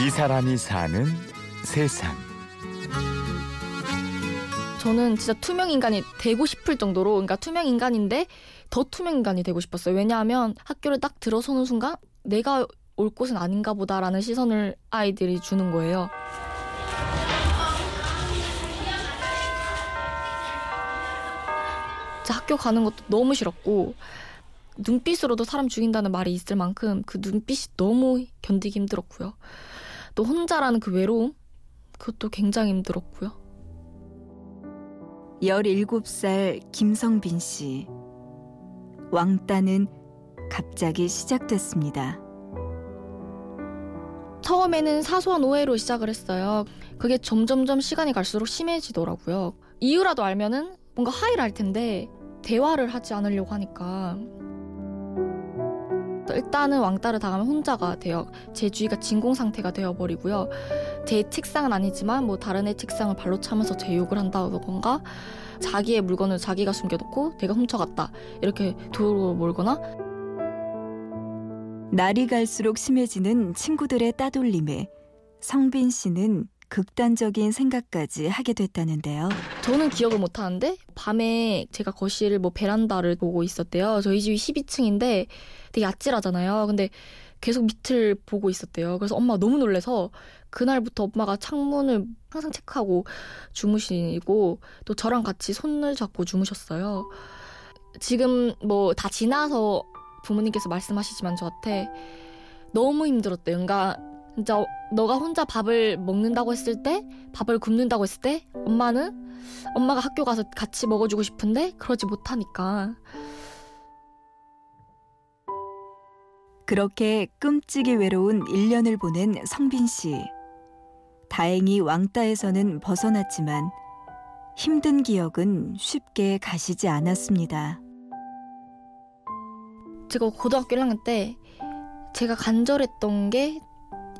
이 사람이 사는 세상. 저는 진짜 투명 인간이 되고 싶을 정도로 그러니까 투명 인간인데 더 투명 인간이 되고 싶었어요. 왜냐하면 학교를 딱 들어서는 순간 내가 올 곳은 아닌가 보다라는 시선을 아이들이 주는 거예요. 학교 가는 것도 너무 싫었고 눈빛으로도 사람 죽인다는 말이 있을 만큼 그 눈빛이 너무 견디기 힘들었고요. 또 혼자라는 그 외로움 그것도 굉장히 힘들었고요. 17살 김성빈 씨. 왕따는 갑자기 시작됐습니다. 처음에는 사소한 오해로 시작을 했어요. 그게 점점점 시간이 갈수록 심해지더라고요. 이유라도 알면은 뭔가 하이를 할 텐데 대화를 하지 않으려고 하니까 일단은 왕따를 당하면 혼자가 돼요. 제 주위가 진공 상태가 되어버리고요. 제 책상은 아니지만 뭐 다른 애 책상을 발로 차면서 제 욕을 한다던가 자기의 물건을 자기가 숨겨놓고 내가 훔쳐갔다 이렇게 도로 몰거나 날이 갈수록 심해지는 친구들의 따돌림에 성빈 씨는 극단적인 생각까지 하게 됐다는데요. 저는 기억을 못 하는데 밤에 제가 거실 뭐 베란다를 보고 있었대요. 저희 집이 12층인데 되게 아찔하잖아요. 근데 계속 밑을 보고 있었대요. 그래서 엄마가 너무 놀래서 그날부터 엄마가 창문을 항상 체크하고 주무시고 또 저랑 같이 손을 잡고 주무셨어요. 지금 뭐 다 지나서 부모님께서 말씀하시지만 저한테 너무 힘들었대요. 그러니까 진짜 너가 혼자 밥을 먹는다고 했을 때, 밥을 굶는다고 했을 때, 엄마는 엄마가 학교 가서 같이 먹어주고 싶은데 그러지 못하니까. 그렇게 끔찍이 외로운 1년을 보낸 성빈 씨. 다행히 왕따에서는 벗어났지만 힘든 기억은 쉽게 가시지 않았습니다. 제가 고등학교 1학년 때 제가 간절했던 게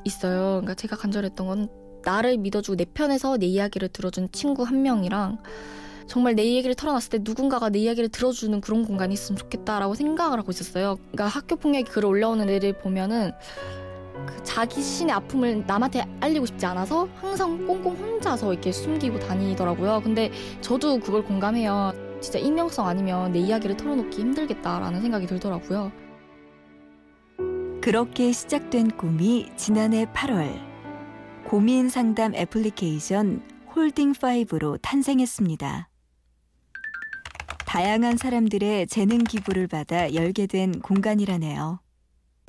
있어요. 그러니까 제가 간절했던 건 나를 믿어주고 내 편에서 내 이야기를 들어준 친구 한 명이랑 정말 내 얘기를 털어놨을 때 누군가가 내 이야기를 들어주는 그런 공간이 있으면 좋겠다라고 생각을 하고 있었어요. 그러니까 학교 폭력이 글을 올라오는 애를 보면은 그 자기 신의 아픔을 남한테 알리고 싶지 않아서 항상 꽁꽁 혼자서 이렇게 숨기고 다니더라고요. 근데 저도 그걸 공감해요. 진짜 익명성 아니면 내 이야기를 털어놓기 힘들겠다라는 생각이 들더라고요. 그렇게 시작된 꿈이 지난해 8월 고민 상담 애플리케이션 홀딩5로 탄생했습니다. 다양한 사람들의 재능 기부를 받아 열게 된 공간이라네요.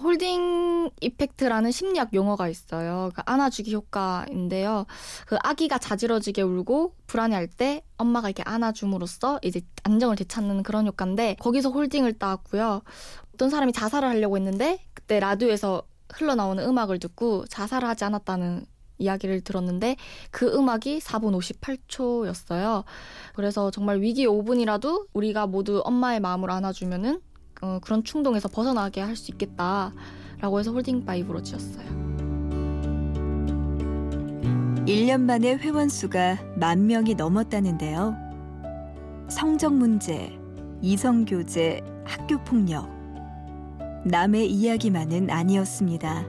holding effect라는 심리학 용어가 있어요. 그 안아주기 효과인데요. 그 아기가 자지러지게 울고 불안해할 때 엄마가 이렇게 안아줌으로써 이제 안정을 되찾는 그런 효과인데 거기서 holding을 따왔고요. 어떤 사람이 자살을 하려고 했는데 그때 라디오에서 흘러나오는 음악을 듣고 자살을 하지 않았다는 이야기를 들었는데 그 음악이 4분 58초였어요. 그래서 정말 위기 5분이라도 우리가 모두 엄마의 마음을 안아주면은 어, 그런 충동에서 벗어나게 할 수 있겠다라고 해서 홀딩파이브로 지었어요. 1년 만에 회원 수가 만 명이 넘었다는데요. 성적 문제, 이성 교제, 학교 폭력. 남의 이야기만은 아니었습니다.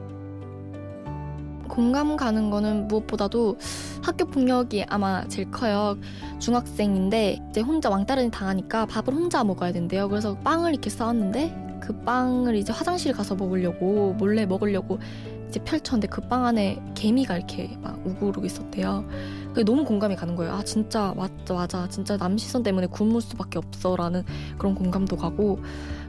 공감 가는 거는 무엇보다도 학교 폭력이 아마 제일 커요. 중학생인데 이제 혼자 왕따를 당하니까 밥을 혼자 먹어야 된대요. 그래서 빵을 이렇게 싸웠는데 그 빵을 이제 화장실 가서 먹으려고 몰래 먹으려고 이제 펼쳤는데 그빵 안에 개미가 이렇게 막 우구르고 있었대요. 그게 너무 공감이 가는 거예요. 아 진짜 맞아 맞아 진짜 남 시선 때문에 굶을 수밖에 없어라는 그런 공감도 가고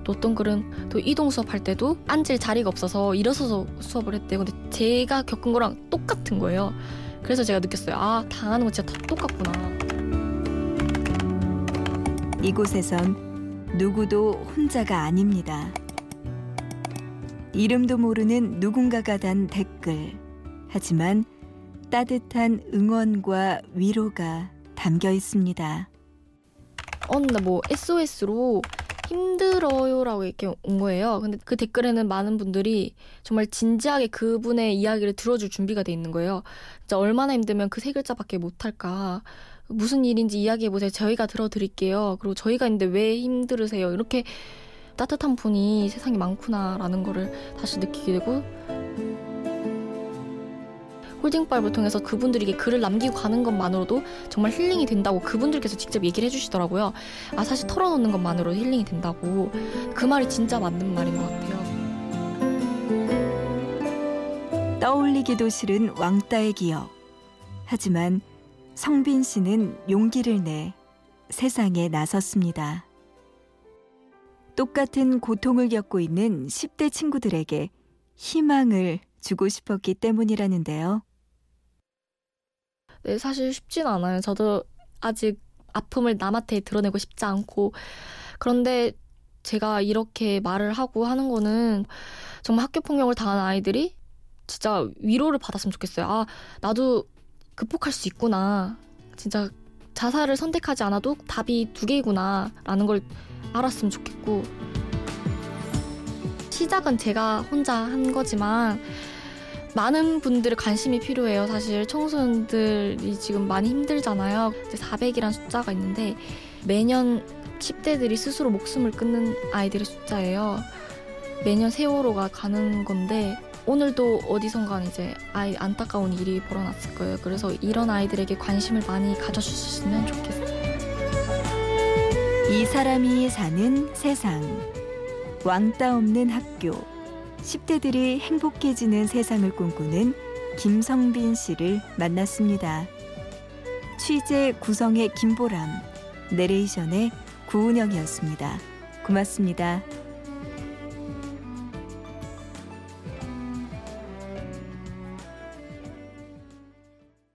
또 어떤 글은 또 이동 수업할 때도 앉을 자리가 없어서 일어서서 수업을 했대요. 근데 제가 겪은 거랑 똑같은 거예요. 그래서 제가 느꼈어요. 아 당하는 거 진짜 다 똑같구나. 이곳에선 누구도 혼자가 아닙니다. 이름도 모르는 누군가가 단 댓글. 하지만 따뜻한 응원과 위로가 담겨 있습니다. 어느 날뭐 SOS로 힘들어요라고 이렇게 온 거예요. 근데 그 댓글에는 많은 분들이 정말 진지하게 그분의 이야기를 들어줄 준비가 돼 있는 거예요. 진짜 얼마나 힘들면 그 세 글자밖에 못할까. 무슨 일인지 이야기해보세요. 저희가 들어드릴게요. 그리고 저희가 있는데 왜 힘들으세요? 이렇게 따뜻한 분이 세상에 많구나라는 거를 다시 느끼게 되고 홀딩파이브를 통해서 그분들에게 글을 남기고 가는 것만으로도 정말 힐링이 된다고 그분들께서 직접 얘기를 해주시더라고요. 아 사실 털어놓는 것만으로도 힐링이 된다고 그 말이 진짜 맞는 말인 것 같아요. 떠올리기도 싫은 왕따의 기억. 하지만 성빈 씨는 용기를 내 세상에 나섰습니다. 똑같은 고통을 겪고 있는 10대 친구들에게 희망을 주고 싶었기 때문이라는데요. 네, 사실 쉽진 않아요. 저도 아직 아픔을 남한테 드러내고 싶지 않고 그런데 제가 이렇게 말을 하고 하는 거는 정말 학교 폭력을 당한 아이들이 진짜 위로를 받았으면 좋겠어요. 아, 나도 극복할 수 있구나. 진짜 자살을 선택하지 않아도 답이 두 개이구나. 라는 걸 알았으면 좋겠고. 시작은 제가 혼자 한 거지만 많은 분들의 관심이 필요해요. 사실 청소년들이 지금 많이 힘들잖아요. 이제 400이란 숫자가 있는데 매년 10대들이 스스로 목숨을 끊는 아이들의 숫자예요. 매년 세월호가 가는 건데 오늘도 어디선가 이제 아이 안타까운 일이 벌어났을 거예요. 그래서 이런 아이들에게 관심을 많이 가져주셨으면 좋겠어요. 이 사람이 사는 세상. 왕따 없는 학교. 10대들이 행복해지는 세상을 꿈꾸는 김성빈 씨를 만났습니다. 취재 구성의 김보람, 내레이션의 구은영이었습니다. 고맙습니다.